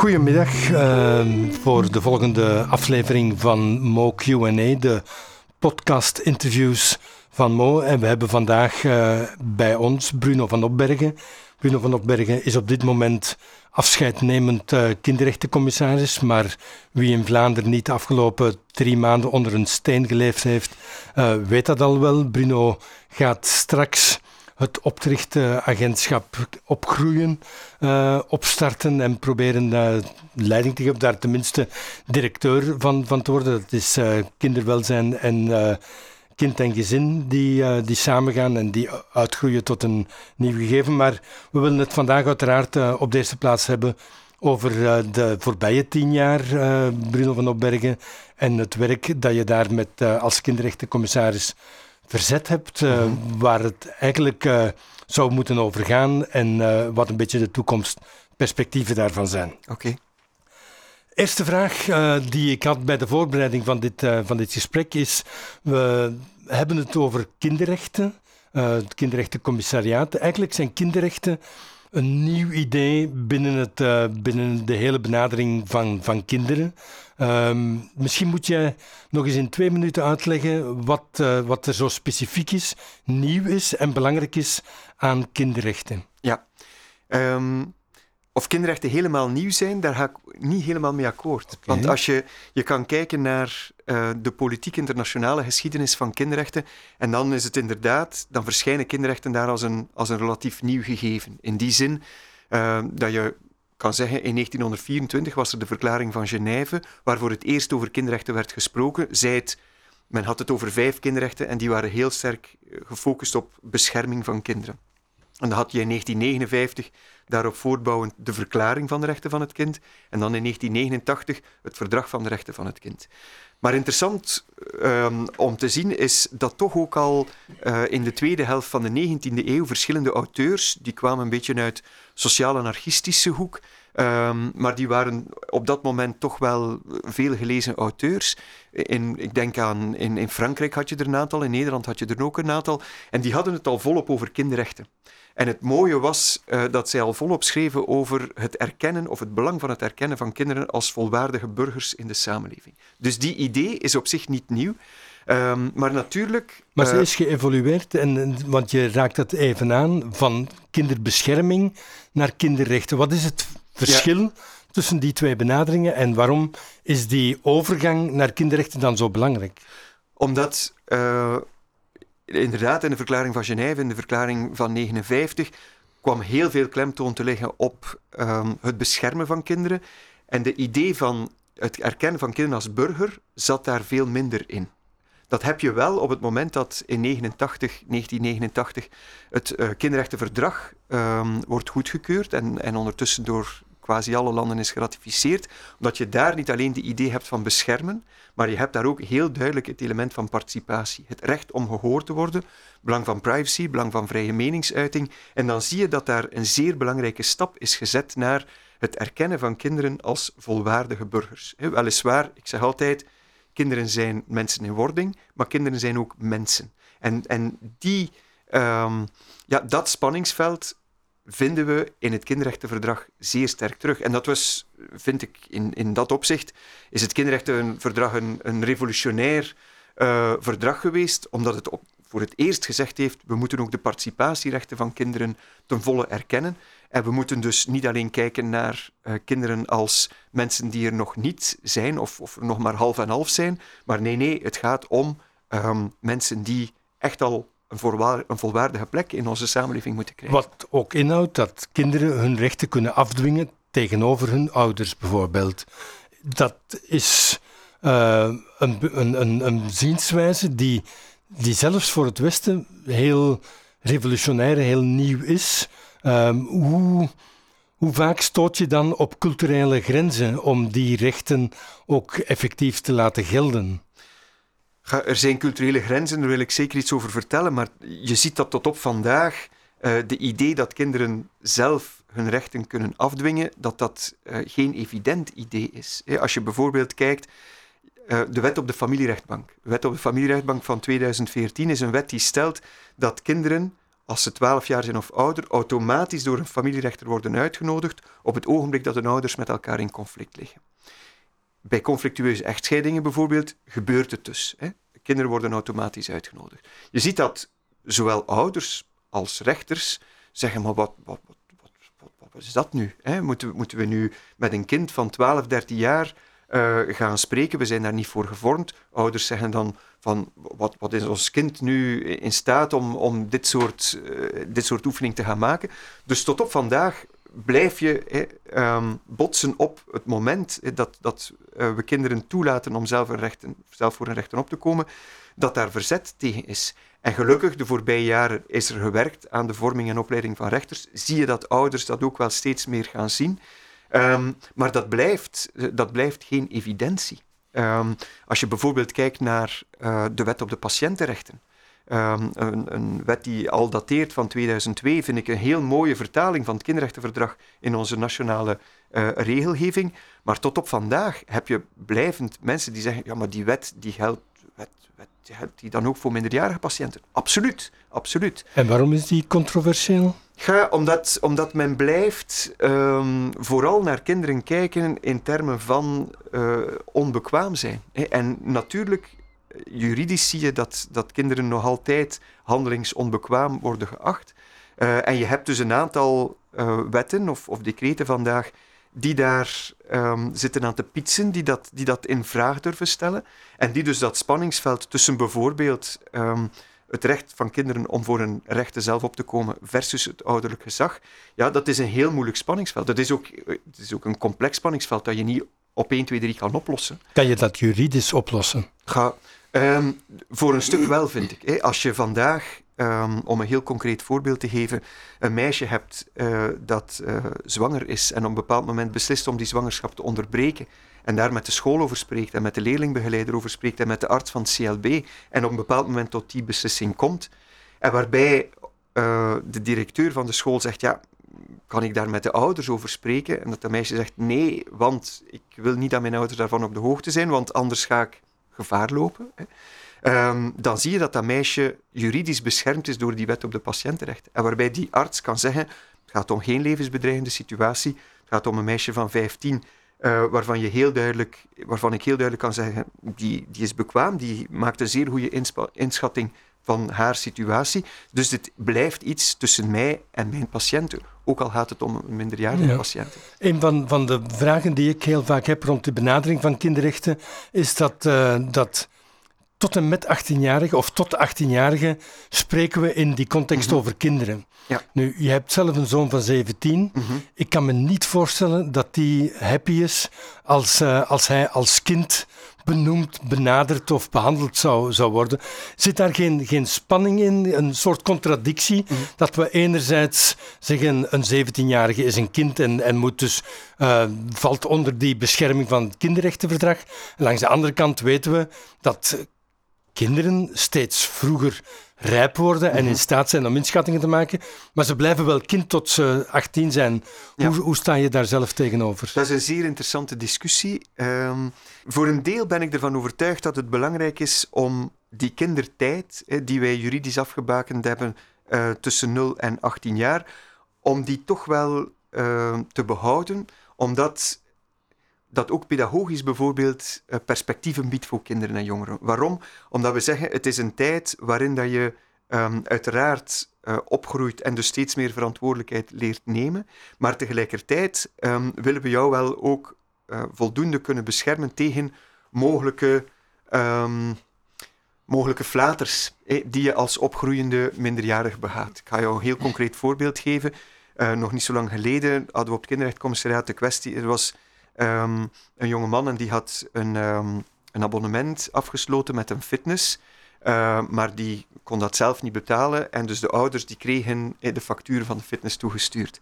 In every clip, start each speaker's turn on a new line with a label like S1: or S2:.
S1: Goedemiddag uh, voor de volgende aflevering van Mo Q&A, de podcast-interviews van Mo. En we hebben vandaag uh, bij ons Bruno van Opbergen. Bruno van Opbergen is op dit moment afscheidnemend uh, kinderrechtencommissaris, maar wie in Vlaanderen niet de afgelopen drie maanden onder een steen geleefd heeft, uh, weet dat al wel. Bruno gaat straks het optrichtagentschap opgroeien, uh, opstarten en proberen uh, leiding te geven, daar tenminste directeur van, van te worden. Dat is uh, kinderwelzijn en kind en gezin die, die samengaan en die uitgroeien tot een nieuw gegeven. Maar we willen het vandaag uiteraard op de eerste plaats hebben over de voorbije tien jaar, Bruno van Opbergen, en het werk dat je daar met, als kinderrechtencommissaris verzet hebt, uh, waar het eigenlijk uh, zou moeten over gaan en uh, wat een beetje de toekomstperspectieven daarvan zijn.
S2: Oké. Okay.
S1: Eerste vraag die ik had bij de voorbereiding van dit, van dit gesprek is: we hebben het over kinderrechten, het kinderrechtencommissariaat. Eigenlijk zijn kinderrechten een nieuw idee binnen, het, binnen de hele benadering van, van kinderen. Um, misschien moet je nog eens in twee minuten uitleggen wat, uh, wat er zo specifiek is, nieuw is en belangrijk is aan kinderrechten.
S2: Ja. Um, of kinderrechten helemaal nieuw zijn, daar ga ik niet helemaal mee akkoord. Okay. Want als je, je kan kijken naar uh, de politiek internationale geschiedenis van kinderrechten, en dan is het inderdaad, dan verschijnen kinderrechten daar als een, als een relatief nieuw gegeven. In die zin uh, dat je kan zeggen, in 1924 was er de verklaring van Genève, waarvoor het eerst over kinderrechten werd gesproken. Zij het, men had het over vijf kinderrechten en die waren heel sterk eh, gefocust op bescherming van kinderen. En dan had je in 1959 daarop voortbouwend de Verklaring van de Rechten van het Kind en dan in 1989 het Verdrag van de Rechten van het Kind. Maar interessant um, om te zien is dat toch ook al uh, in de tweede helft van de 19e eeuw verschillende auteurs, die kwamen een beetje uit sociaal-anarchistische hoek, um, maar die waren op dat moment toch wel veel gelezen auteurs. In, ik denk aan, in, in Frankrijk had je er een aantal, in Nederland had je er ook een aantal, en die hadden het al volop over kinderrechten. En het mooie was uh, dat zij al volop schreven over het erkennen of het belang van het erkennen van kinderen als volwaardige burgers in de samenleving. Dus die idee is op zich niet nieuw. Um, maar natuurlijk.
S1: Maar ze uh, is geëvolueerd, en, want je raakt dat even aan, van kinderbescherming naar kinderrechten. Wat is het verschil ja. tussen die twee benaderingen en waarom is die overgang naar kinderrechten dan zo belangrijk?
S2: Omdat. Uh, inderdaad, in de verklaring van Genève, in de verklaring van 59, kwam heel veel klemtoon te liggen op um, het beschermen van kinderen. En de idee van het erkennen van kinderen als burger zat daar veel minder in. Dat heb je wel op het moment dat in 89, 1989 het uh, kinderrechtenverdrag um, wordt goedgekeurd en, en ondertussen door quasi alle landen is geratificeerd, omdat je daar niet alleen de idee hebt van beschermen, maar je hebt daar ook heel duidelijk het element van participatie. Het recht om gehoord te worden, belang van privacy, belang van vrije meningsuiting. En dan zie je dat daar een zeer belangrijke stap is gezet naar het erkennen van kinderen als volwaardige burgers. Weliswaar, ik zeg altijd, kinderen zijn mensen in wording, maar kinderen zijn ook mensen. En, en die, um, ja, dat spanningsveld vinden we in het kinderrechtenverdrag zeer sterk terug. En dat was, vind ik, in, in dat opzicht, is het kinderrechtenverdrag een, een revolutionair uh, verdrag geweest, omdat het op, voor het eerst gezegd heeft, we moeten ook de participatierechten van kinderen ten volle erkennen. En we moeten dus niet alleen kijken naar uh, kinderen als mensen die er nog niet zijn, of, of nog maar half en half zijn, maar nee, nee, het gaat om um, mensen die echt al een, een volwaardige plek in onze samenleving moeten krijgen.
S1: Wat ook inhoudt dat kinderen hun rechten kunnen afdwingen tegenover hun ouders bijvoorbeeld. Dat is een, een, een, een zienswijze die, die zelfs voor het Westen heel revolutionair, heel nieuw is. Um, hoe, hoe vaak stoot je dan op culturele grenzen om die rechten ook effectief te laten gelden?
S2: er zijn culturele grenzen, daar wil ik zeker iets over vertellen, maar je ziet dat tot op vandaag uh, de idee dat kinderen zelf hun rechten kunnen afdwingen, dat dat uh, geen evident idee is. Als je bijvoorbeeld kijkt, uh, de wet op de familierechtbank. De wet op de familierechtbank van 2014 is een wet die stelt dat kinderen als ze 12 jaar zijn of ouder, automatisch door een familierechter worden uitgenodigd op het ogenblik dat hun ouders met elkaar in conflict liggen. Bij conflictueuze echtscheidingen bijvoorbeeld gebeurt het dus. Hè? Kinderen worden automatisch uitgenodigd. Je ziet dat zowel ouders als rechters zeggen, maar wat, wat, wat, wat, is dat nu? Hè? Moeten, moeten we nu met een kind van 12, 13 jaar uh, gaan spreken? We zijn daar niet voor gevormd. Ouders zeggen dan van, wat, wat is ons kind nu in staat om, om dit, soort, uh, dit soort oefening te gaan maken? Dus tot op vandaag blijf je um, botsen op het moment dat, dat uh, we kinderen toelaten om zelf, een rechten, zelf voor hun rechten op te komen, dat daar verzet tegen is. En gelukkig, de voorbije jaren is er gewerkt aan de vorming en opleiding van rechters. Zie je dat ouders dat ook wel steeds meer gaan zien. Um, maar dat blijft, dat blijft geen evidentie. Um, als je bijvoorbeeld kijkt naar uh, de wet op de patiëntenrechten. Um, een, een, wet die al dateert van 2002, vind ik een heel mooie vertaling van het kinderrechtenverdrag in onze nationale uh, regelgeving. Maar tot op vandaag heb je blijvend mensen die zeggen, ja, maar die wet die geldt, geldt die dan ook voor minderjarige patiënten? Absoluut, absoluut.
S1: En waarom is die controversieel?
S2: Ja, omdat, omdat men blijft um, vooral naar kinderen kijken in termen van uh, onbekwaam zijn. En natuurlijk juridisch zie je dat, dat kinderen nog altijd handelingsonbekwaam worden geacht. Uh, en je hebt dus een aantal uh, wetten of, of decreten vandaag die daar um, zitten aan te pietsen, die dat, die dat in vraag durven stellen. En die dus dat spanningsveld tussen bijvoorbeeld um, het recht van kinderen om voor hun rechten zelf op te komen versus het ouderlijk gezag, ja, dat is een heel moeilijk spanningsveld. Dat is ook, het is ook een complex spanningsveld dat je niet op 1, 2, 3 kan oplossen.
S1: Kan je dat juridisch oplossen?
S2: Ga, Um, voor een stuk wel, vind ik. Hè. Als je vandaag, um, om een heel concreet voorbeeld te geven, een meisje hebt uh, dat uh, zwanger is en op een bepaald moment beslist om die zwangerschap te onderbreken en daar met de school over spreekt en met de leerlingbegeleider over spreekt en met de arts van het CLB en op een bepaald moment tot die beslissing komt en waarbij uh, de directeur van de school zegt, ja, kan ik daar met de ouders over spreken? En dat de meisje zegt, nee, want ik wil niet dat mijn ouders daarvan op de hoogte zijn, want anders ga ik gevaar lopen. Hè. Um, dan zie je dat dat meisje juridisch beschermd is door die wet op de patiëntenrechten. En waarbij die arts kan zeggen, het gaat om geen levensbedreigende situatie, het gaat om een meisje van 15, uh, waarvan, je heel duidelijk, waarvan ik heel duidelijk kan zeggen, die, die is bekwaam, die maakt een zeer goede inschatting van haar situatie. Dus dit blijft iets tussen mij en mijn patiënten, ook al gaat het om minderjarige ja. patiënten.
S1: Een van, van de vragen die ik heel vaak heb rond de benadering van kinderrechten is dat, uh, dat tot en met 18-jarigen of tot 18-jarigen spreken we in die context mm -hmm. over kinderen.
S2: Ja.
S1: Nu, je hebt zelf een zoon van 17. Mm -hmm. Ik kan me niet voorstellen dat die happy is als, uh, als hij als kind benoemd, benaderd of behandeld zou, zou worden. Zit daar geen, geen spanning in, een soort contradictie? Mm. Dat we enerzijds zeggen, een 17-jarige is een kind en, en moet dus, uh, valt onder die bescherming van het kinderrechtenverdrag. En langs de andere kant weten we dat kinderen steeds vroeger rijp worden en in mhm. staat zijn om inschattingen te maken, maar ze blijven wel kind tot ze 18 zijn. Ja. Hoe, hoe, sta je daar zelf tegenover?
S2: Dat is een zeer interessante discussie. Um, voor een deel ben ik ervan overtuigd dat het belangrijk is om die kindertijd, die wij juridisch afgebakend hebben uh, tussen 0 en 18 jaar, om die toch wel uh, te behouden, omdat dat ook pedagogisch bijvoorbeeld uh, perspectieven biedt voor kinderen en jongeren. Waarom? Omdat we zeggen, het is een tijd waarin dat je um, uiteraard uh, opgroeit en dus steeds meer verantwoordelijkheid leert nemen, maar tegelijkertijd um, willen we jou wel ook uh, voldoende kunnen beschermen tegen mogelijke, um, mogelijke flaters eh, die je als opgroeiende minderjarig begaat. Ik ga jou een heel concreet voorbeeld geven. nog niet zo lang geleden hadden we op het kinderrechtcommissariaat de kwestie, er was um, een jonge man en die had een, um, een abonnement afgesloten met een fitness. Uh, maar die kon dat zelf niet betalen en dus de ouders die kregen de factuur van de fitness toegestuurd.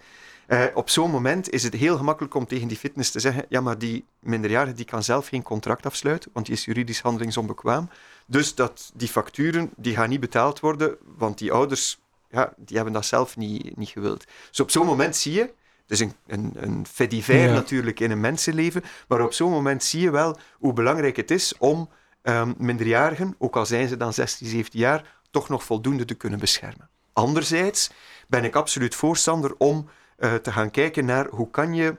S2: Uh, op zo'n moment is het heel gemakkelijk om tegen die fitness te zeggen, ja maar die minderjarige die kan zelf geen contract afsluiten, want die is juridisch handelingsonbekwaam. Dus dat die facturen die gaan niet betaald worden, want die ouders ja, die hebben dat zelf niet, niet gewild. Dus op zo'n moment zie je is een, een, een fait divers ja. natuurlijk in een mensenleven, maar op zo'n moment zie je wel hoe belangrijk het is om um, minderjarigen, ook al zijn ze dan 16, 17 jaar, toch nog voldoende te kunnen beschermen. Anderzijds ben ik absoluut voorstander om uh, te gaan kijken naar hoe kan je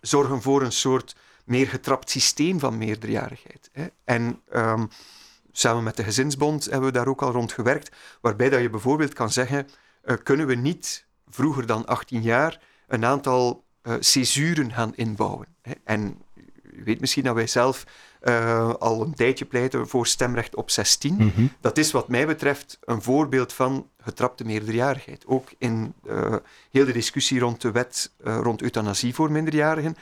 S2: zorgen voor een soort meer getrapt systeem van meerderjarigheid. Hè? En um, samen met de Gezinsbond hebben we daar ook al rond gewerkt, waarbij dat je bijvoorbeeld kan zeggen, uh, kunnen we niet vroeger dan 18 jaar een aantal uh, césuren gaan inbouwen. Hè? En u weet misschien dat wij zelf uh, al een tijdje pleiten voor stemrecht op 16. Mm -hmm. Dat is wat mij betreft een voorbeeld van getrapte meerderjarigheid. Ook in uh, heel de discussie rond de wet uh, rond euthanasie voor minderjarigen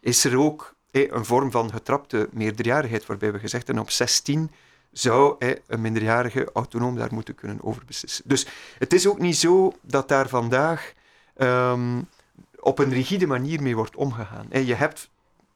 S2: is er ook een vorm van getrapte meerderjarigheid, waarbij we gezegd hebben op 16 zou een minderjarige autonoom daar moeten kunnen over beslissen. Dus het is ook niet zo dat daar vandaag um, op een rigide manier mee wordt omgegaan. Je hebt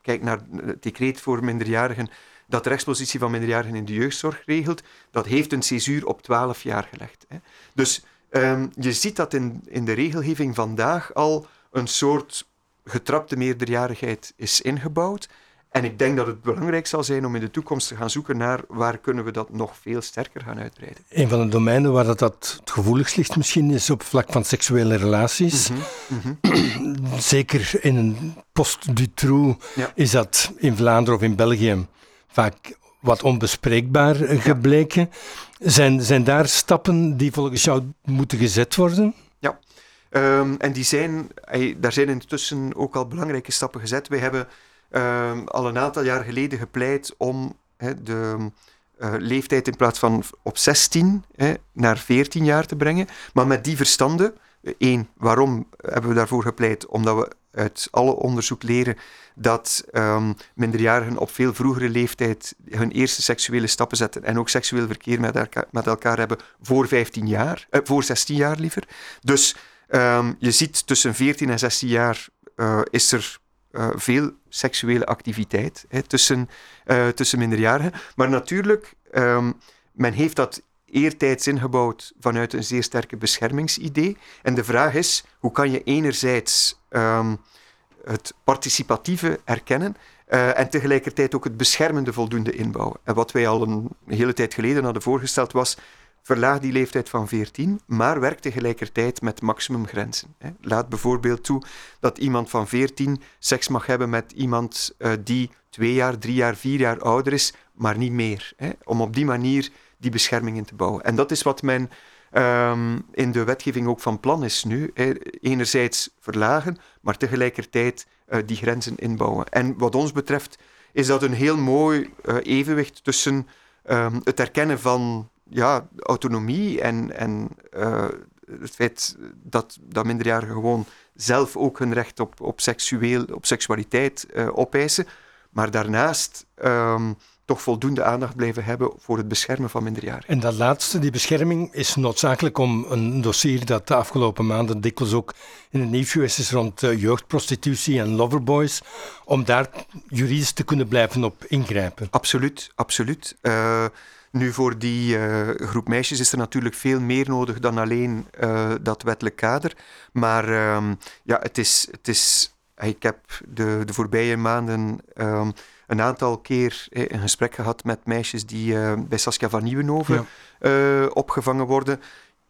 S2: kijk naar het decreet voor minderjarigen, dat de rechtspositie van minderjarigen in de jeugdzorg regelt, dat heeft een césuur op 12 jaar gelegd. Dus um, je ziet dat in, in de regelgeving vandaag al een soort getrapte meerderjarigheid is ingebouwd. En ik denk dat het belangrijk zal zijn om in de toekomst te gaan zoeken naar waar kunnen we dat nog veel sterker gaan uitbreiden.
S1: Een van de domeinen waar dat, dat het gevoeligst ligt misschien is op vlak van seksuele relaties. Mm -hmm. Mm -hmm. Zeker in een post-Dutroux ja. is dat in Vlaanderen of in België vaak wat onbespreekbaar gebleken. Ja. Zijn, zijn daar stappen die volgens jou moeten gezet worden?
S2: Ja, um, en die zijn, daar zijn intussen ook al belangrijke stappen gezet. Wij hebben uh, al een aantal jaar geleden gepleit om he, de uh, leeftijd in plaats van op 16 he, naar 14 jaar te brengen. Maar met die verstanden, één, waarom hebben we daarvoor gepleit? Omdat we uit alle onderzoek leren dat um, minderjarigen op veel vroegere leeftijd hun eerste seksuele stappen zetten en ook seksueel verkeer met elkaar, met elkaar hebben voor 15 jaar, uh, voor 16 jaar liever. Dus um, je ziet tussen 14 en 16 jaar is er uh, veel seksuele activiteit hè, tussen, uh, tussen minderjarigen. Maar natuurlijk, um, men heeft dat eertijds ingebouwd vanuit een zeer sterke beschermingsidee. En de vraag is, hoe kan je enerzijds um, het participatieve erkennen uh, en tegelijkertijd ook het beschermende voldoende inbouwen. En wat wij al een hele tijd geleden hadden voorgesteld was verlaag die leeftijd van 14, maar werk tegelijkertijd met maximumgrenzen. Laat bijvoorbeeld toe dat iemand van 14 seks mag hebben met iemand uh, die twee jaar, drie jaar, vier jaar ouder is, maar niet meer. Om op die manier die bescherming in te bouwen. En dat is wat men um, in de wetgeving ook van plan is nu. Enerzijds verlagen, maar tegelijkertijd uh, die grenzen inbouwen. En wat ons betreft is dat een heel mooi uh, evenwicht tussen um, het erkennen van ja, autonomie en, en uh, het feit dat, dat minderjarigen gewoon zelf ook hun recht op, op, seksueel, op seksualiteit uh, opeisen, maar daarnaast um, toch voldoende aandacht blijven hebben voor het beschermen van minderjarigen.
S1: En dat laatste, die bescherming, is noodzakelijk om een dossier dat de afgelopen maanden dikwijls ook in het nieuws is rond uh, jeugdprostitutie en loverboys, om daar juridisch te kunnen blijven op ingrijpen.
S2: Absoluut, absoluut. Uh, nu, voor die uh, groep meisjes is er natuurlijk veel meer nodig dan alleen uh, dat wettelijk kader. Maar um, ja, het is, het is, ik heb de, de voorbije maanden um, een aantal keer eh, een gesprek gehad met meisjes die uh, bij Saskia van Nieuwenhoven ja. opgevangen worden.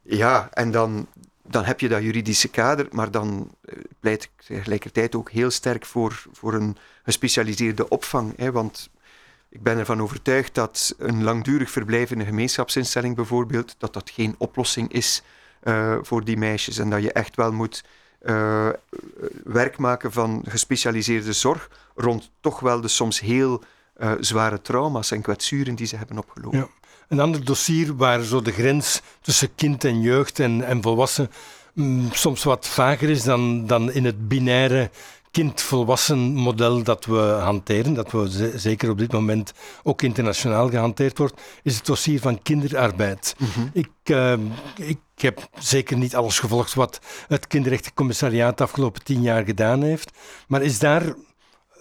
S2: Ja, en dan, dan heb je dat juridische kader, maar dan pleit ik tegelijkertijd ook heel sterk voor, voor een gespecialiseerde opvang. Hè, want ik ben ervan overtuigd dat een langdurig verblijf in een gemeenschapsinstelling bijvoorbeeld, dat dat geen oplossing is uh, voor die meisjes en dat je echt wel moet uh, werk maken van gespecialiseerde zorg rond toch wel de soms heel uh, zware trauma's en kwetsuren die ze hebben opgelopen.
S1: Een ander dossier waar zo de grens tussen kind en jeugd en, en volwassen mm, soms wat vager is dan, dan in het binaire kind-volwassen model dat we hanteren, dat we zeker op dit moment ook internationaal gehanteerd wordt, is het dossier van kinderarbeid. Mm -hmm. ik, uh, ik heb zeker niet alles gevolgd wat het kinderrechtencommissariaat de afgelopen tien jaar gedaan heeft, maar is daar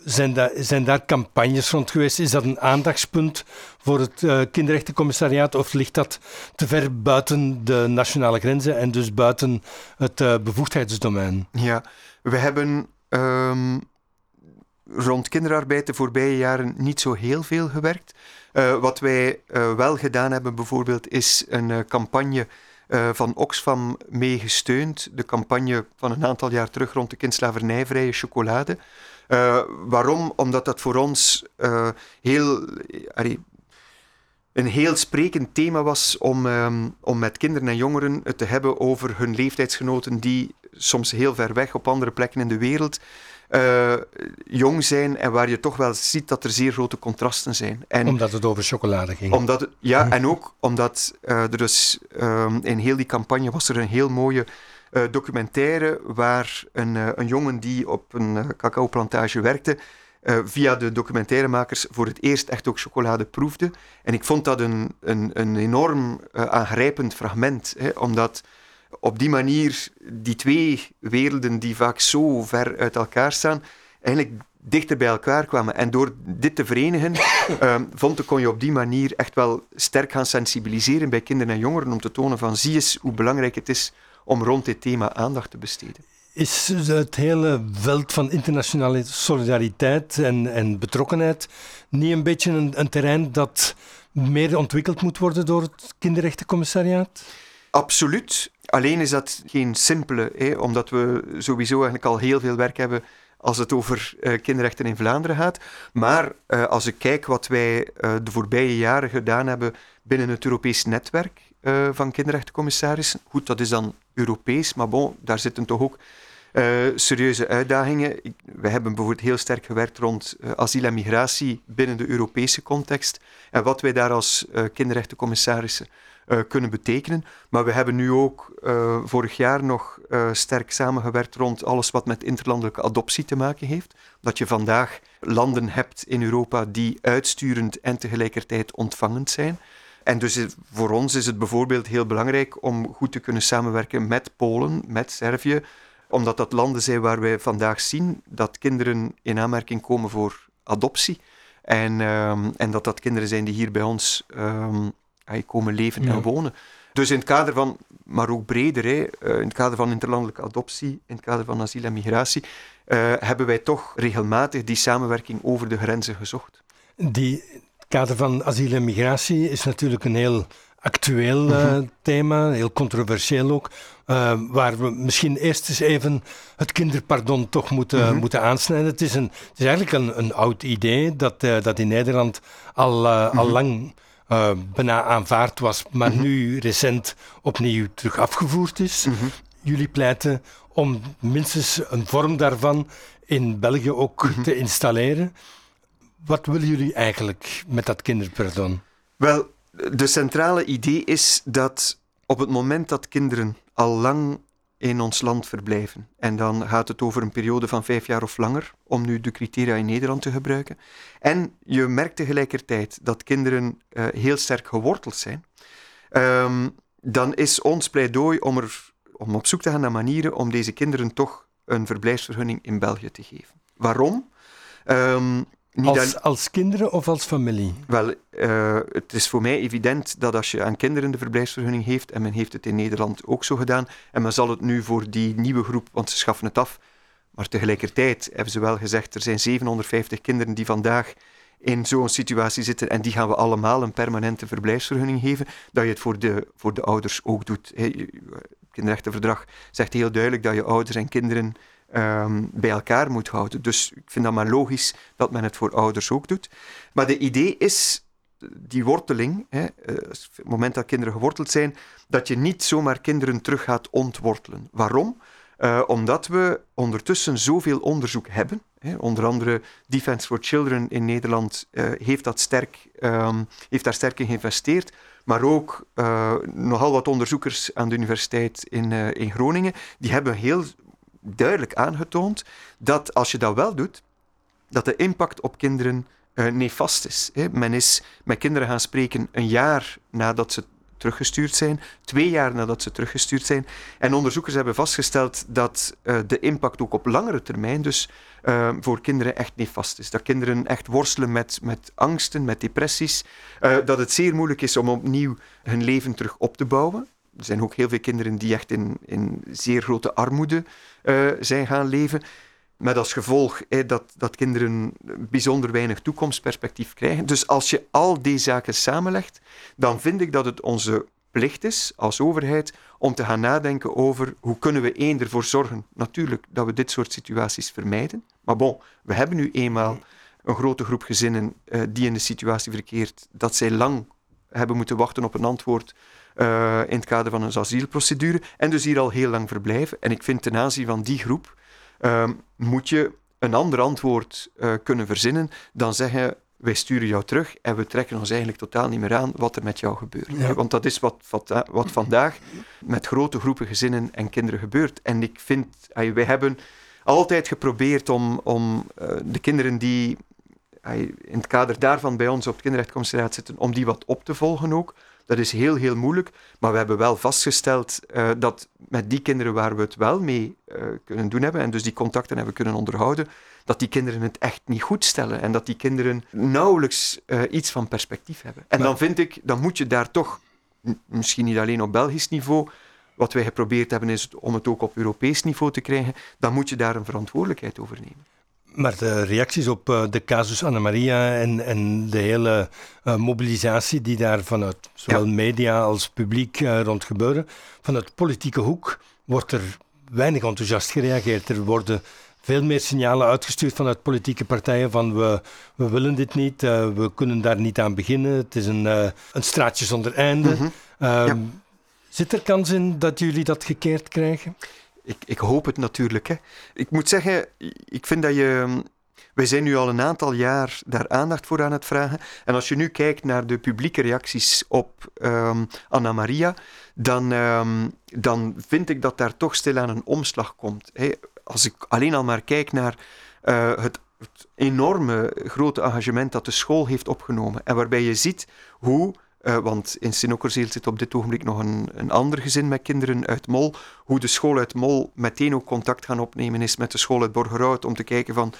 S1: zijn, daar, zijn daar campagnes rond geweest? Is dat een aandachtspunt voor het uh, kinderrechtencommissariaat of ligt dat te ver buiten de nationale grenzen en dus buiten het uh, bevoegdheidsdomein?
S2: Ja, we hebben um, rond kinderarbeid de voorbije jaren niet zo heel veel gewerkt. Uh, wat wij uh, wel gedaan hebben bijvoorbeeld is een uh, campagne van Oxfam mee gesteund. De campagne van een aantal jaar terug rond de kindslavernijvrije chocolade. waarom? Omdat dat voor ons heel een heel sprekend thema was om, ehm, om met kinderen en jongeren het te hebben over hun leeftijdsgenoten die soms heel ver weg op andere plekken in de wereld uh, jong zijn en waar je toch wel ziet dat er zeer grote contrasten zijn.
S1: En omdat het over chocolade ging.
S2: Omdat, ja, en ook omdat uh, er dus um, in heel die campagne was er een heel mooie uh, documentaire waar een, een jongen die op een cacaoplantage werkte, uh, via de documentairemakers voor het eerst echt ook chocolade proefde. En ik vond dat een, een, een enorm uh, aangrijpend fragment, hè, omdat op die manier die twee werelden die vaak zo ver uit elkaar staan, eigenlijk dichter bij elkaar kwamen. En door dit te verenigen, uh, vond ik, kon je op die manier echt wel sterk gaan sensibiliseren bij kinderen en jongeren om te tonen van zie eens hoe belangrijk het is om rond dit thema aandacht te besteden
S1: is het hele veld van internationale solidariteit en, en betrokkenheid niet een beetje een, een, terrein dat meer ontwikkeld moet worden door het kinderrechtencommissariaat?
S2: Absoluut. Alleen is dat geen simpele, hè, omdat we sowieso eigenlijk al heel veel werk hebben als het over uh, kinderrechten in Vlaanderen gaat. Maar uh, als ik kijk wat wij uh, de voorbije jaren gedaan hebben binnen het Europees netwerk van kinderrechtencommissarissen. Goed, dat is dan Europees, maar bon, daar zitten toch ook uh, serieuze uitdagingen. we hebben bijvoorbeeld heel sterk gewerkt rond uh, asiel en migratie binnen de Europese context en wat wij daar als uh, kinderrechtencommissaris kunnen betekenen. Maar we hebben nu ook vorig jaar nog sterk samengewerkt rond alles wat met interlandelijke adoptie te maken heeft. Dat je vandaag landen hebt in Europa die uitsturend en tegelijkertijd ontvangend zijn. En dus voor ons is het bijvoorbeeld heel belangrijk om goed te kunnen samenwerken met Polen, met Servië, omdat dat landen zijn waar wij vandaag zien dat kinderen in aanmerking komen voor adoptie. En, ehm, en dat dat kinderen zijn die hier bij ons um, komen leven en wonen. Dus in het kader van, maar ook breder, hè, eh, in het kader van interlandelijke adoptie, in het kader van asiel en migratie, uh, hebben wij toch regelmatig die samenwerking over de grenzen gezocht.
S1: Die kader van asiel en migratie is natuurlijk een heel actueel uh, thema, heel controversieel ook. Uh, waar we misschien eerst eens even het kinderpardon toch moeten, -hmm. moeten aansnijden. Het is, een, het is eigenlijk een, een oud idee dat, uh, dat in Nederland al, al lang bijna aanvaard was, maar nu recent opnieuw terug afgevoerd is. Jullie pleiten om minstens een vorm daarvan in België ook te installeren. Wat willen jullie eigenlijk met dat kinderpardon?
S2: Wel, de centrale idee is dat op het moment dat kinderen al lang in ons land verblijven, en dan gaat het over een periode van vijf jaar of langer, om nu de criteria in Nederland te gebruiken, en je merkt tegelijkertijd dat kinderen uh, heel sterk geworteld zijn, um, dan is ons pleidooi om, er, om op zoek te gaan naar manieren om deze kinderen toch een verblijfsvergunning in België te geven. Waarom?
S1: Um, als, als, kinderen of als familie?
S2: Wel, uh, het is voor mij evident dat als je aan kinderen de verblijfsvergunning heeft, en men heeft het in Nederland ook zo gedaan, en men zal het nu voor die nieuwe groep, want ze schaffen het af, maar tegelijkertijd hebben ze wel gezegd, er zijn 750 kinderen die vandaag in zo'n situatie zitten en die gaan we allemaal een permanente verblijfsvergunning geven, dat je het voor de, voor de ouders ook doet. Het kinderrechtenverdrag zegt heel duidelijk dat je ouders en kinderen um, bij elkaar moet houden. Dus ik vind dat maar logisch dat men het voor ouders ook doet. Maar de idee is, die worteling, hè, uh, het moment dat kinderen geworteld zijn, dat je niet zomaar kinderen terug gaat ontwortelen. Waarom? Uh, omdat we ondertussen zoveel onderzoek hebben. Hè, onder andere Defense for Children in Nederland uh, heeft, dat sterk, um, heeft daar sterk in geïnvesteerd. Maar ook nogal wat onderzoekers aan de universiteit in, in Groningen. Die hebben heel duidelijk aangetoond dat als je dat wel doet, dat de impact op kinderen uh, nefast is. Hè. Men is met kinderen gaan spreken een jaar nadat ze teruggestuurd zijn, twee jaar nadat ze teruggestuurd zijn. En onderzoekers hebben vastgesteld dat uh, de impact ook op langere termijn dus uh, voor kinderen echt nefast is. Dat kinderen echt worstelen met, met angsten, met depressies. Dat het zeer moeilijk is om opnieuw hun leven terug op te bouwen. Er zijn ook heel veel kinderen die echt in, in zeer grote armoede uh, zijn gaan leven. Met als gevolg dat, dat kinderen bijzonder weinig toekomstperspectief krijgen. Dus als je al die zaken samenlegt, dan vind ik dat het onze plicht is als overheid om te gaan nadenken over hoe kunnen we één ervoor zorgen, natuurlijk, dat we dit soort situaties vermijden. Maar bon, we hebben nu eenmaal een grote groep gezinnen uh, die in de situatie verkeert dat zij lang hebben moeten wachten op een antwoord uh, in het kader van een asielprocedure en dus hier al heel lang verblijven. En ik vind ten aanzien van die groep uh, moet je een ander antwoord uh, kunnen verzinnen dan zeggen wij sturen jou terug en we trekken ons eigenlijk totaal niet meer aan wat er met jou gebeurt. Ja. Want dat is wat, wat, wat, vandaag met grote groepen gezinnen en kinderen gebeurt. En ik vind, wij hebben altijd geprobeerd om, om uh, de kinderen die in het kader daarvan bij ons op het kinderrechtcommissariaat zitten, om die wat op te volgen ook. Dat is heel, heel moeilijk. Maar we hebben wel vastgesteld uh, dat met die kinderen waar we het wel mee uh, kunnen doen hebben, en dus die contacten hebben kunnen onderhouden, dat die kinderen het echt niet goed stellen. En dat die kinderen nauwelijks uh, iets van perspectief hebben. En maar... dan vind ik, dan moet je daar toch, misschien niet alleen op Belgisch niveau, wat wij geprobeerd hebben is om het ook op Europees niveau te krijgen, dan moet je daar een verantwoordelijkheid over nemen.
S1: Maar de reacties op uh, de casus Anna Maria en, en de hele uh, mobilisatie die daar vanuit zowel ja. media als publiek uh, rond gebeuren, vanuit politieke hoek wordt er weinig enthousiast gereageerd. Er worden veel meer signalen uitgestuurd vanuit politieke partijen van we, we willen dit niet, we kunnen daar niet aan beginnen, het is een, een straatje zonder einde. Mm -hmm. ja. Zit er kans in dat jullie dat gekeerd krijgen?
S2: Ik, ik hoop het natuurlijk. Hè. Ik moet zeggen, ik vind dat je. Wij zijn nu al een aantal jaar daar aandacht voor aan het vragen. En als je nu kijkt naar de publieke reacties op um, Anna Maria, dan, um, dan vind ik dat daar toch stilaan een omslag komt. Als ik alleen al maar kijk naar het, het enorme grote engagement dat de school heeft opgenomen. En waarbij je ziet hoe uh, want in Sint-Okkerzeel zit op dit ogenblik nog een, een ander gezin met kinderen uit Mol. Hoe de school uit Mol meteen ook contact gaan opnemen is met de school uit Borgerhout om te kijken van,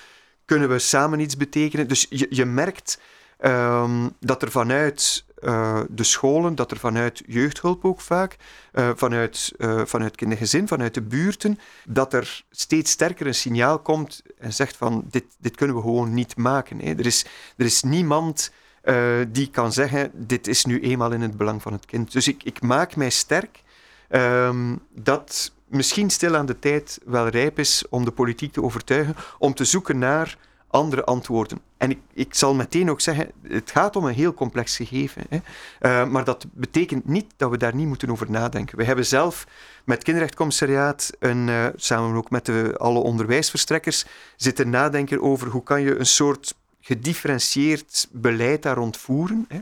S2: kunnen we samen iets betekenen? Dus je, je merkt um, dat er vanuit uh, de scholen, dat er vanuit jeugdhulp ook vaak, uh, vanuit, uh, vanuit kindergezin, vanuit de buurten, dat er steeds sterker een signaal komt en zegt van dit, dit kunnen we gewoon niet maken. Hè. Er, is, er is niemand uh, die kan zeggen, dit is nu eenmaal in het belang van het kind. Dus ik, ik maak mij sterk um, dat misschien stil aan de tijd wel rijp is om de politiek te overtuigen, om te zoeken naar andere antwoorden. En ik, ik zal meteen ook zeggen, het gaat om een heel complex gegeven. Hè. Uh, maar dat betekent niet dat we daar niet moeten over nadenken. We hebben zelf met het kinderrechtcommissariaat, een, uh, samen ook met de, alle onderwijsverstrekkers, zitten nadenken over hoe kan je een soort gedifferentieerd beleid daar rond voeren. Hè.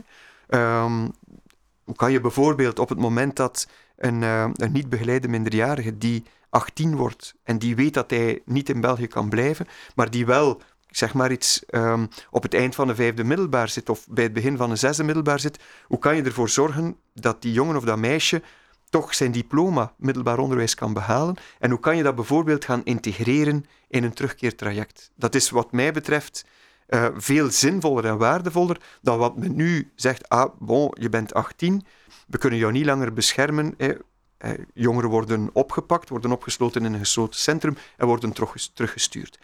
S2: Hoe kan je bijvoorbeeld op het moment dat een, uh, een niet begeleide minderjarige die 18 wordt en die weet dat hij niet in België kan blijven, maar die wel, zeg maar iets, um, op het eind van de vijfde middelbaar zit of bij het begin van de zesde middelbaar zit, hoe kan je ervoor zorgen dat die jongen of dat meisje toch zijn diploma middelbaar onderwijs kan behalen? En hoe kan je dat bijvoorbeeld gaan integreren in een terugkeertraject? Dat is wat mij betreft uh, veel zinvoller en waardevoller dan wat men nu zegt. Ah, bon, je bent 18, we kunnen jou niet langer beschermen. Eh, eh, jongeren worden opgepakt, worden opgesloten in een gesloten centrum en worden terug, teruggestuurd.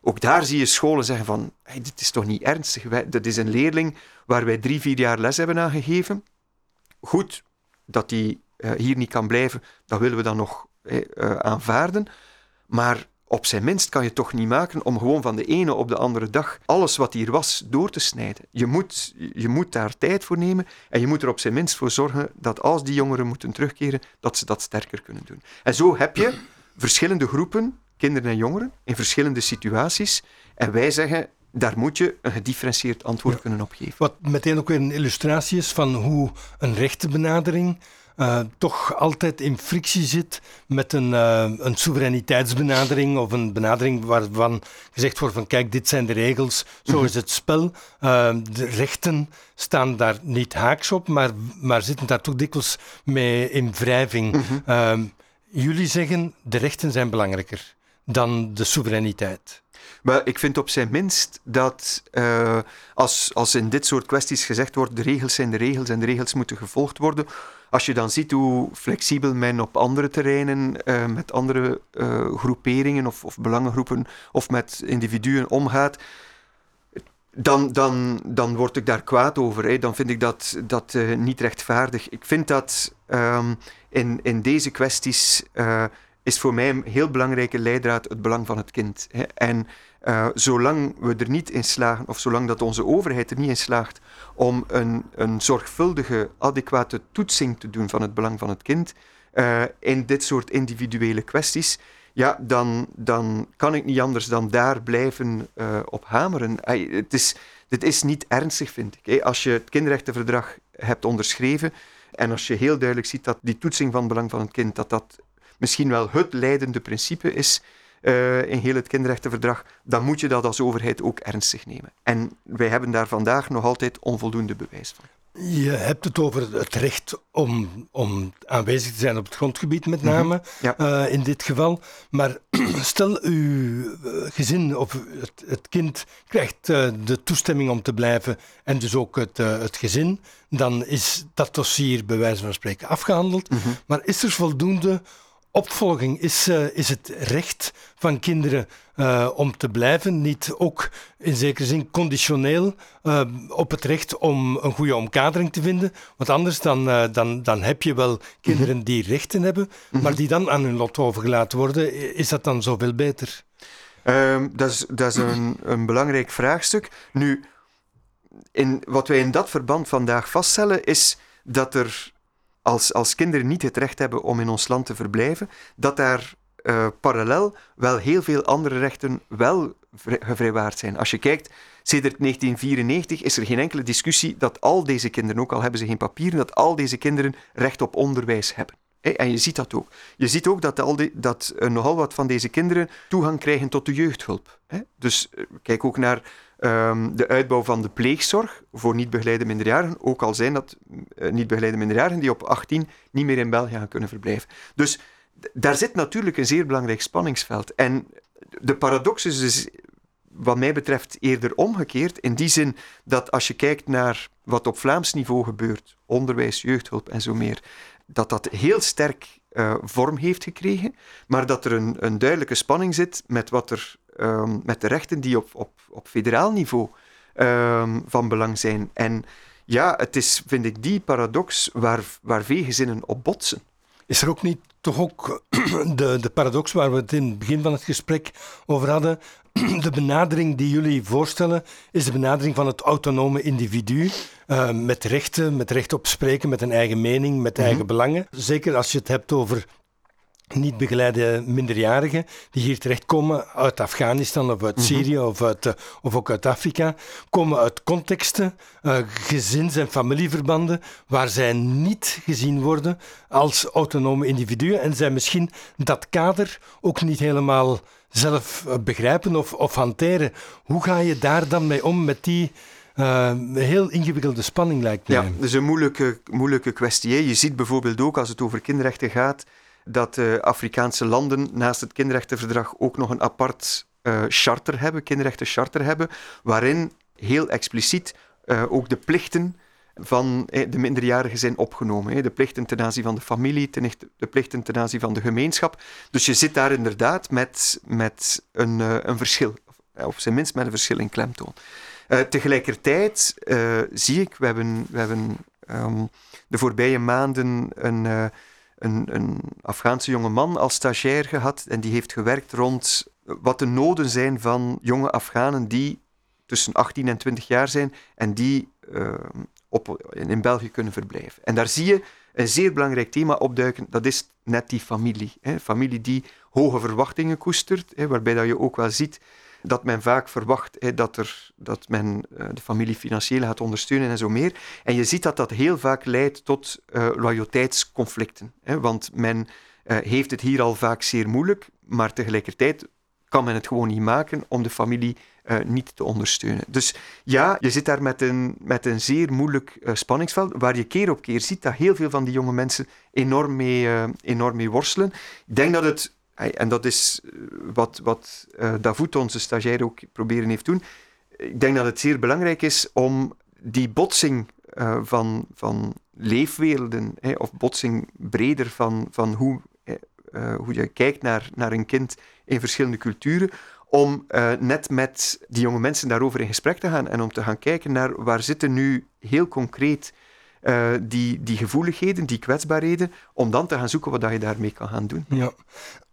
S2: Ook daar zie je scholen zeggen van, dit is toch niet ernstig. Wij, dat is een leerling waar wij drie, vier jaar les hebben aangegeven. Goed, dat die uh, hier niet kan blijven, dat willen we dan nog uh, aanvaarden. Maar op zijn minst kan je toch niet maken om gewoon van de ene op de andere dag alles wat hier was door te snijden. Je moet, je moet daar tijd voor nemen en je moet er op zijn minst voor zorgen dat als die jongeren moeten terugkeren, dat ze dat sterker kunnen doen. En zo heb je verschillende groepen, kinderen en jongeren, in verschillende situaties. En wij zeggen, daar moet je een gedifferentieerd antwoord ja. kunnen op geven.
S1: Wat meteen ook weer een illustratie is van hoe een rechtenbenadering uh, toch altijd in frictie zit met een, uh, een soevereiniteitsbenadering of een benadering waarvan gezegd wordt van kijk, dit zijn de regels, zo -hmm. is het spel. Uh, de rechten staan daar niet haaks op, maar, maar zitten daar toch dikwijls mee in wrijving. -hmm. jullie zeggen de rechten zijn belangrijker dan de soevereiniteit.
S2: Maar ik vind op zijn minst dat uh, als, als in dit soort kwesties gezegd wordt, de regels zijn de regels en de regels moeten gevolgd worden, als je dan ziet hoe flexibel men op andere terreinen uh, met andere uh, groeperingen of, of belangengroepen of met individuen omgaat, dan, dan, dan word ik daar kwaad over. Hè. Dan vind ik dat, dat niet rechtvaardig. Ik vind dat um, in, in deze kwesties is voor mij een heel belangrijke leidraad het belang van het kind. En uh, zolang we er niet in slagen, of zolang dat onze overheid er niet in slaagt om een, een zorgvuldige, adequate toetsing te doen van het belang van het kind in dit soort individuele kwesties, ja, dan, dan kan ik niet anders dan daar blijven uh, op hameren. het is, dit is niet ernstig, vind ik. Als je het kinderrechtenverdrag hebt onderschreven en als je heel duidelijk ziet dat die toetsing van het belang van het kind, dat dat misschien wel het leidende principe is uh, in heel het kinderrechtenverdrag, dan moet je dat als overheid ook ernstig nemen. En wij hebben daar vandaag nog altijd onvoldoende bewijs van.
S1: Je hebt het over het recht om, om aanwezig te zijn op het grondgebied, met mhm. name uh, in dit geval. Maar stel, uw eh, gezin of het, het kind krijgt uh, de toestemming om te blijven en dus ook het, het gezin, dan is dat dossier bij wijze van spreken afgehandeld. -hmm. Maar is er voldoende opvolging? Is, uh, is het recht van kinderen uh, om te blijven niet ook in zekere zin conditioneel uh, op het recht om een goede omkadering te vinden? Want anders dan, dan, dan heb je wel kinderen die rechten hebben, -hmm. maar die dan aan hun lot overgelaten worden. Is dat dan zoveel beter?
S2: Um, dat is, dat is een, een belangrijk vraagstuk. Nu, in, wat wij in dat verband vandaag vaststellen is dat er als, als kinderen niet het recht hebben om in ons land te verblijven, dat daar uh, parallel wel heel veel andere rechten wel gevrijwaard zijn. Als je kijkt, sedert 1994 is er geen enkele discussie dat al deze kinderen, ook al hebben ze geen papieren, dat al deze kinderen recht op onderwijs hebben. En je ziet dat ook. Je ziet ook dat, al die, dat uh, nogal wat van deze kinderen toegang krijgen tot de jeugdhulp. Dus uh, kijk ook naar um, de uitbouw van de pleegzorg voor niet-begeleide minderjarigen, ook al zijn dat uh, niet-begeleide minderjarigen die op 18 niet meer in België gaan kunnen verblijven. Dus daar zit natuurlijk een zeer belangrijk spanningsveld. En de paradox is dus, wat mij betreft, eerder omgekeerd, in die zin dat als je kijkt naar wat op Vlaams niveau gebeurt, onderwijs, jeugdhulp en zo meer, dat dat heel sterk uh, vorm heeft gekregen, maar dat er een, een duidelijke spanning zit met wat er um, met de rechten die op, op, op federaal niveau um, van belang zijn. En ja, het is, vind ik, die paradox waar, waar veel gezinnen op botsen.
S1: Is er ook niet toch ook de, de paradox waar we het in het begin van het gesprek over hadden? De benadering die jullie voorstellen is de benadering van het autonome individu. Uh, met rechten, met recht op spreken, met een eigen mening, met eigen mm -hmm. belangen. Zeker als je het hebt over niet begeleide minderjarigen die hier terechtkomen uit Afghanistan of uit mhm. Syrië of, uit, uh, of ook uit Afrika, komen uit contexten, uh, gezins- en familieverbanden waar zij niet gezien worden als autonome individuen en zij misschien dat kader ook niet helemaal zelf uh, begrijpen of, of hanteren. Hoe ga je daar dan mee om met die uh, heel ingewikkelde spanning lijkt mij.
S2: Ja, dat is een moeilijke, moeilijke kwestie. Je ziet bijvoorbeeld ook als het over kinderrechten gaat, dat uh, Afrikaanse landen naast het kinderrechtenverdrag ook nog een apart uh, charter hebben, kinderrechtencharter hebben, waarin heel expliciet uh, ook de plichten van de minderjarigen zijn opgenomen. De plichten ten aanzien van de familie, de plichten ten aanzien van de gemeenschap. Dus je zit daar inderdaad met, met een, een verschil, of zijn minst met een verschil in klemtoon. Tegelijkertijd zie ik, we hebben, we hebben um, de voorbije maanden een, een, een Afghaanse jonge man als stagiair gehad en die heeft gewerkt rond wat de noden zijn van jonge Afghanen die tussen 18 en 20 jaar zijn en die uh, op, in België kunnen verblijven. En daar zie je een zeer belangrijk thema opduiken, dat is net die familie. Hè. Familie die hoge verwachtingen koestert, hè, waarbij dat je ook wel ziet dat men vaak verwacht hè, dat, er, dat men uh, de familie financieel gaat ondersteunen en zo meer. En je ziet dat dat heel vaak leidt tot uh. Hè, want men uh, heeft het hier al vaak zeer moeilijk, maar tegelijkertijd kan men het gewoon niet maken om de familie niet te ondersteunen. Dus ja, je zit daar met een, met een zeer moeilijk spanningsveld, waar je keer op keer ziet dat heel veel van die jonge mensen enorm mee, enorm mee worstelen. Ik denk dat het en dat is eh, wat, wat Davout, onze stagiair, ook proberen heeft doen. Ik denk dat het zeer belangrijk is om die botsing uh, van, van leefwerelden, of botsing breder van, van hoe, hoe je kijkt naar, naar een kind in verschillende culturen, om net met die jonge mensen daarover in gesprek te gaan en om te gaan kijken naar waar zitten nu heel concreet uh, die, die gevoeligheden, die kwetsbaarheden, om dan te gaan zoeken wat je daarmee kan gaan doen.
S1: Ja.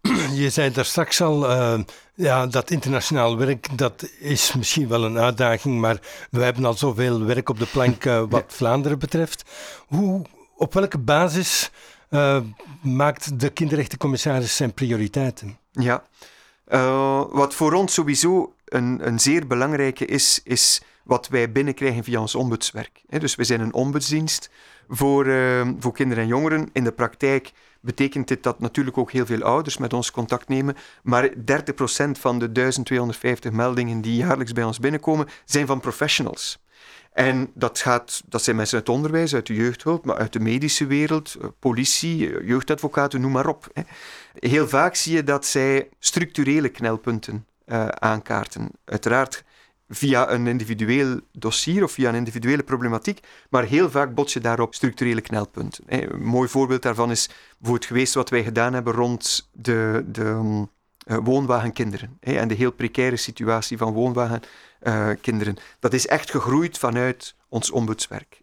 S1: Je zei daar straks al, uh, ja, dat internationaal werk, dat is misschien wel een uitdaging, maar we hebben al zoveel werk op de plank uh, wat. Vlaanderen betreft. Hoe, op welke basis maakt de kinderrechtencommissaris zijn prioriteiten?
S2: Ja, wat voor ons sowieso een, een zeer belangrijke is, is wat wij binnenkrijgen via ons ombudswerk. Dus we zijn een ombudsdienst voor, uh, voor kinderen en jongeren. In de praktijk betekent dit dat natuurlijk ook heel veel ouders met ons contact nemen. Maar 30% van de 1250 meldingen die jaarlijks bij ons binnenkomen, zijn van professionals. En dat, gaat, dat zijn mensen uit het onderwijs, uit de jeugdhulp, maar uit de medische wereld, eh, politie, eh, jeugdadvocaten, noem maar op. Heel vaak zie je dat zij structurele knelpunten uh, aankaarten. Uiteraard via een individueel dossier of via een individuele problematiek, maar heel vaak bots je daarop structurele knelpunten. Een mooi voorbeeld daarvan is bijvoorbeeld geweest wat wij gedaan hebben rond de, de uh, woonwagenkinderen en de heel precaire situatie van woonwagenkinderen. Uh, dat is echt gegroeid vanuit ons ombudswerk.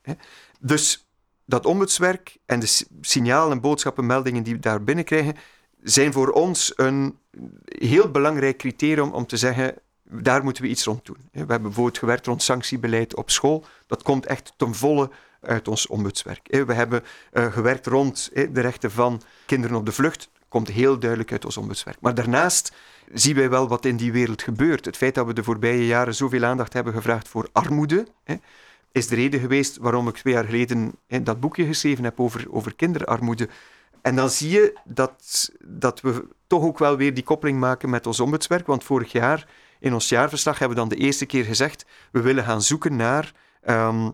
S2: Dus dat ombudswerk en de signalen, en boodschappen, meldingen die we daar binnenkrijgen, zijn voor ons een heel belangrijk criterium om te zeggen daar moeten we iets rond doen. We hebben bijvoorbeeld gewerkt rond sanctiebeleid op school. Dat komt echt ten volle uit ons ombudswerk. We hebben uh, gewerkt rond de rechten van kinderen op de vlucht. Komt heel duidelijk uit ons ombudswerk. Maar daarnaast zien wij wel wat in die wereld gebeurt. Het feit dat we de voorbije jaren zoveel aandacht hebben gevraagd voor armoede, is de reden geweest waarom ik twee jaar geleden dat boekje geschreven heb over, over kinderarmoede. En dan zie je dat, dat we toch ook wel weer die koppeling maken met ons ombudswerk. Want vorig jaar in ons jaarverslag hebben we dan de eerste keer gezegd, we willen gaan zoeken naar um,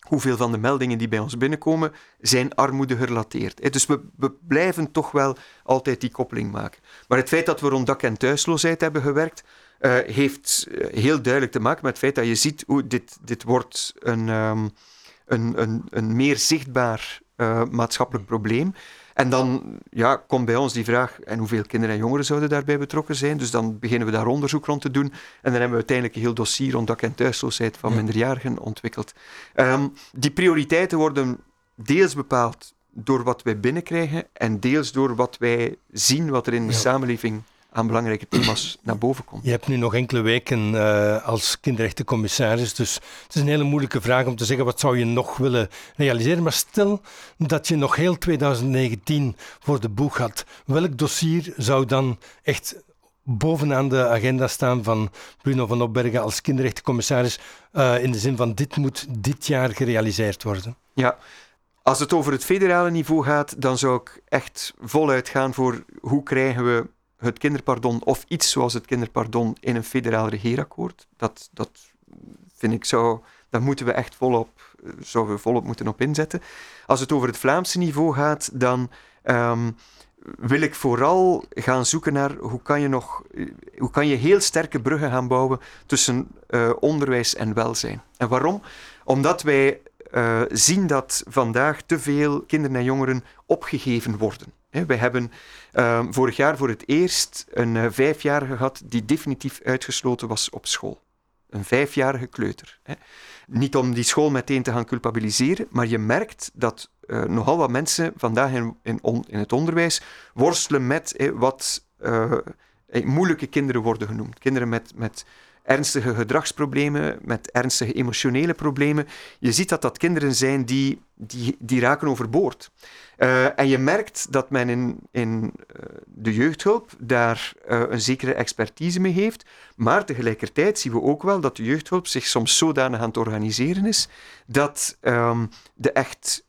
S2: hoeveel van de meldingen die bij ons binnenkomen zijn armoede gerelateerd. Dus we, we, blijven toch wel altijd die koppeling maken. Maar het feit dat we rond dak- en thuisloosheid hebben gewerkt, uh, heeft eh, heel duidelijk te maken met het feit dat je ziet hoe dit, dit wordt een, um, een, een, een meer zichtbaar uh, maatschappelijk probleem. En dan ja, komt bij ons die vraag, en hoeveel kinderen en jongeren zouden daarbij betrokken zijn? Dus dan beginnen we daar onderzoek rond te doen. En dan hebben we uiteindelijk een heel dossier rond dak- en thuisloosheid van minderjarigen ontwikkeld. Um, die prioriteiten worden deels bepaald door wat wij binnenkrijgen en deels door wat wij zien wat er in de ja. samenleving aan belangrijke thema's naar boven komt.
S1: Je hebt nu nog enkele weken uh, als kinderrechtencommissaris, dus het is een hele moeilijke vraag om te zeggen wat zou je nog willen realiseren. Maar stel dat je nog heel 2019 voor de boeg had, welk dossier zou dan echt bovenaan de agenda staan van Bruno van Opbergen als kinderrechtencommissaris uh, in de zin van dit moet dit jaar gerealiseerd worden?
S2: Ja, als het over het federale niveau gaat, dan zou ik echt voluit gaan voor hoe krijgen we het kinderpardon of iets zoals het kinderpardon in een federaal regeerakkoord. Dat, dat vind ik zo, daar moeten we echt volop, zouden we volop moeten op inzetten. Als het over het Vlaamse niveau gaat, dan um, wil ik vooral gaan zoeken naar hoe kan je nog, hoe kan je heel sterke bruggen gaan bouwen tussen uh, onderwijs en welzijn. En waarom? Omdat wij zien dat vandaag te veel kinderen en jongeren opgegeven worden. We hebben uh, vorig jaar voor het eerst een uh, vijfjarige gehad die definitief uitgesloten was op school. Een vijfjarige kleuter. Hè. Niet om die school meteen te gaan culpabiliseren, maar je merkt dat uh, nogal wat mensen vandaag in, in, het onderwijs worstelen met wat moeilijke kinderen worden genoemd. Kinderen met, met ernstige gedragsproblemen, met ernstige emotionele problemen. Je ziet dat dat kinderen zijn die, die, die raken overboord. Uh, en je merkt dat men in, in uh, de jeugdhulp daar uh, een zekere expertise mee heeft, maar tegelijkertijd zien we ook wel dat de jeugdhulp zich soms zodanig aan het organiseren is dat um, de echt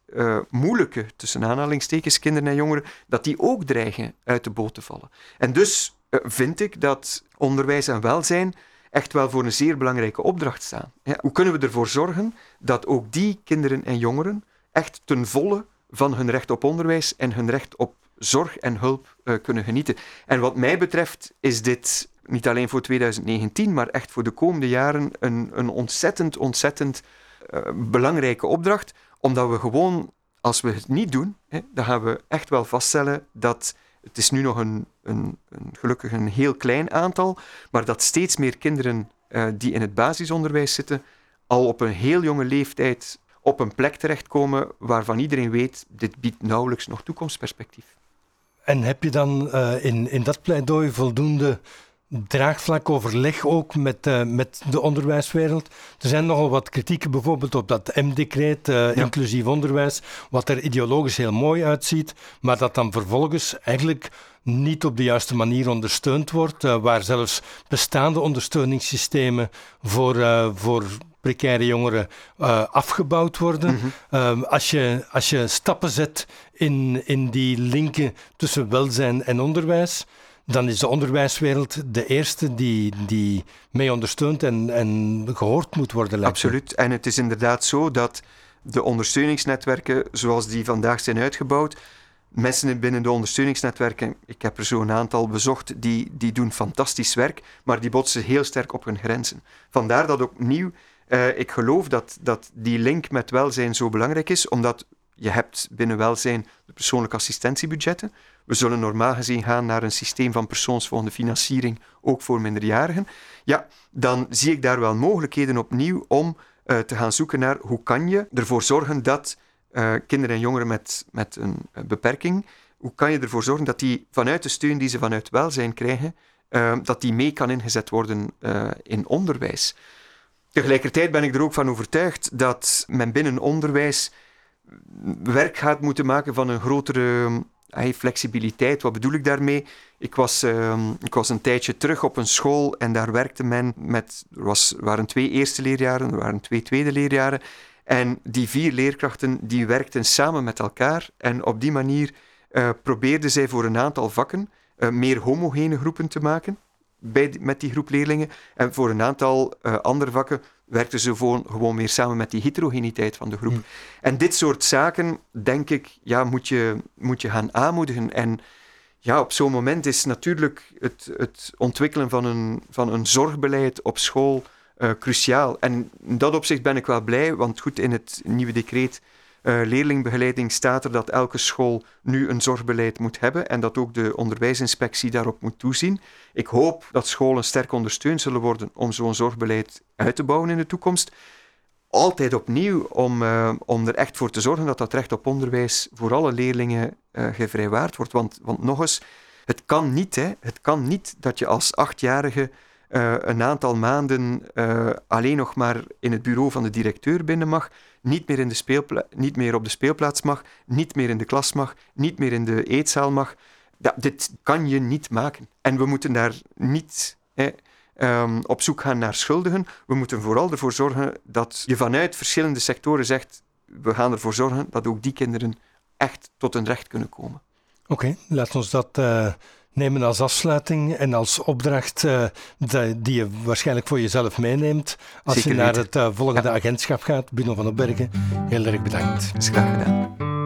S2: moeilijke, tussen aanhalingstekens, kinderen en jongeren, dat die ook dreigen uit de boot te vallen. En dus vind ik dat onderwijs en welzijn echt wel voor een zeer belangrijke opdracht staan. Hoe kunnen we ervoor zorgen dat ook die kinderen en jongeren echt ten volle van hun recht op onderwijs en hun recht op zorg en hulp uh, kunnen genieten? En wat mij betreft is dit niet alleen voor 2019, maar echt voor de komende jaren een, een ontzettend, ontzettend uh, belangrijke opdracht, omdat we gewoon, als we het niet doen, hè, dan gaan we echt wel vaststellen dat het is nu nog een, een, een gelukkig een heel klein aantal, maar dat steeds meer kinderen uh, die in het basisonderwijs zitten, al op een heel jonge leeftijd op een plek terechtkomen waarvan iedereen weet, dit biedt nauwelijks nog toekomstperspectief.
S1: En heb je dan uh, in, in dat pleidooi voldoende draagvlak overleg ook met, uh, met de onderwijswereld. Er zijn nogal wat kritieken bijvoorbeeld op dat M-decreet, uh, ja. inclusief onderwijs, wat er ideologisch heel mooi uitziet, maar dat dan vervolgens eigenlijk niet op de juiste manier ondersteund wordt, uh, waar zelfs bestaande ondersteuningssystemen voor, voor precaire jongeren afgebouwd worden. Mm -hmm. als, je, als je stappen zet in, in die linken tussen welzijn en onderwijs, dan is de onderwijswereld de eerste die, die mee ondersteunt en, en gehoord moet worden.
S2: Absoluut. En het is inderdaad zo dat de ondersteuningsnetwerken, zoals die vandaag zijn uitgebouwd, mensen binnen de ondersteuningsnetwerken, ik heb er zo een aantal bezocht, die, die doen fantastisch werk, maar die botsen heel sterk op hun grenzen. Vandaar dat opnieuw, uh, ik geloof dat, dat die link met welzijn zo belangrijk is, omdat je hebt binnen welzijn de persoonlijke assistentiebudgetten. We zullen normaal gezien gaan naar een systeem van persoonsvolgende financiering, ook voor minderjarigen. Ja, dan zie ik daar wel mogelijkheden opnieuw om uh, te gaan zoeken naar hoe kan je ervoor zorgen dat uh, kinderen en jongeren met, met een beperking, hoe kan je ervoor zorgen dat die vanuit de steun die ze vanuit welzijn krijgen, dat die mee kan ingezet worden in onderwijs. Tegelijkertijd ben ik er ook van overtuigd dat men binnen onderwijs werk gaat moeten maken van een grotere hey, flexibiliteit. Wat bedoel ik daarmee? Ik was, uh, ik was een tijdje terug op een school en daar werkte men met. Er was, waren twee eerste leerjaren, er waren twee tweede leerjaren. En die vier leerkrachten die werkten samen met elkaar. En op die manier uh, probeerden zij voor een aantal vakken uh, meer homogene groepen te maken bij, met die groep leerlingen. En voor een aantal uh, andere vakken werkten ze voor, gewoon meer samen met die heterogeniteit van de groep. Mm. En dit soort zaken, denk ik, ja, moet, je, moet je gaan aanmoedigen. En ja, op zo'n moment is natuurlijk het, het ontwikkelen van een, van een zorgbeleid op school uh, cruciaal. En in dat opzicht ben ik wel blij, want goed, in het nieuwe decreet uh, leerlingbegeleiding staat er dat elke school nu een zorgbeleid moet hebben en dat ook de onderwijsinspectie daarop moet toezien. Ik hoop dat scholen sterk ondersteund zullen worden om zo'n zorgbeleid uit te bouwen in de toekomst. Altijd opnieuw om, uh, om er echt voor te zorgen dat dat recht op onderwijs voor alle leerlingen uh, gevrijwaard wordt. Want, want nog eens, het kan niet, hè, het kan niet dat je als achtjarige uh, een aantal maanden uh, alleen nog maar in het bureau van de directeur binnen mag, niet meer, in de niet meer op de speelplaats mag, niet meer in de klas mag, niet meer in de eetzaal mag. Ja, dit kan je niet maken. En we moeten daar niet hè, um, op zoek gaan naar schuldigen. We moeten vooral ervoor zorgen dat je vanuit verschillende sectoren zegt, we gaan ervoor zorgen dat ook die kinderen echt tot hun recht kunnen komen.
S1: Oké, okay, laat ons dat uh, nemen als afsluiting en als opdracht uh, die je waarschijnlijk voor jezelf meeneemt als Zeker je naar het uh, volgende ja. agentschap gaat. Bruno van Opbergen, heel erg bedankt.
S2: Is graag gedaan.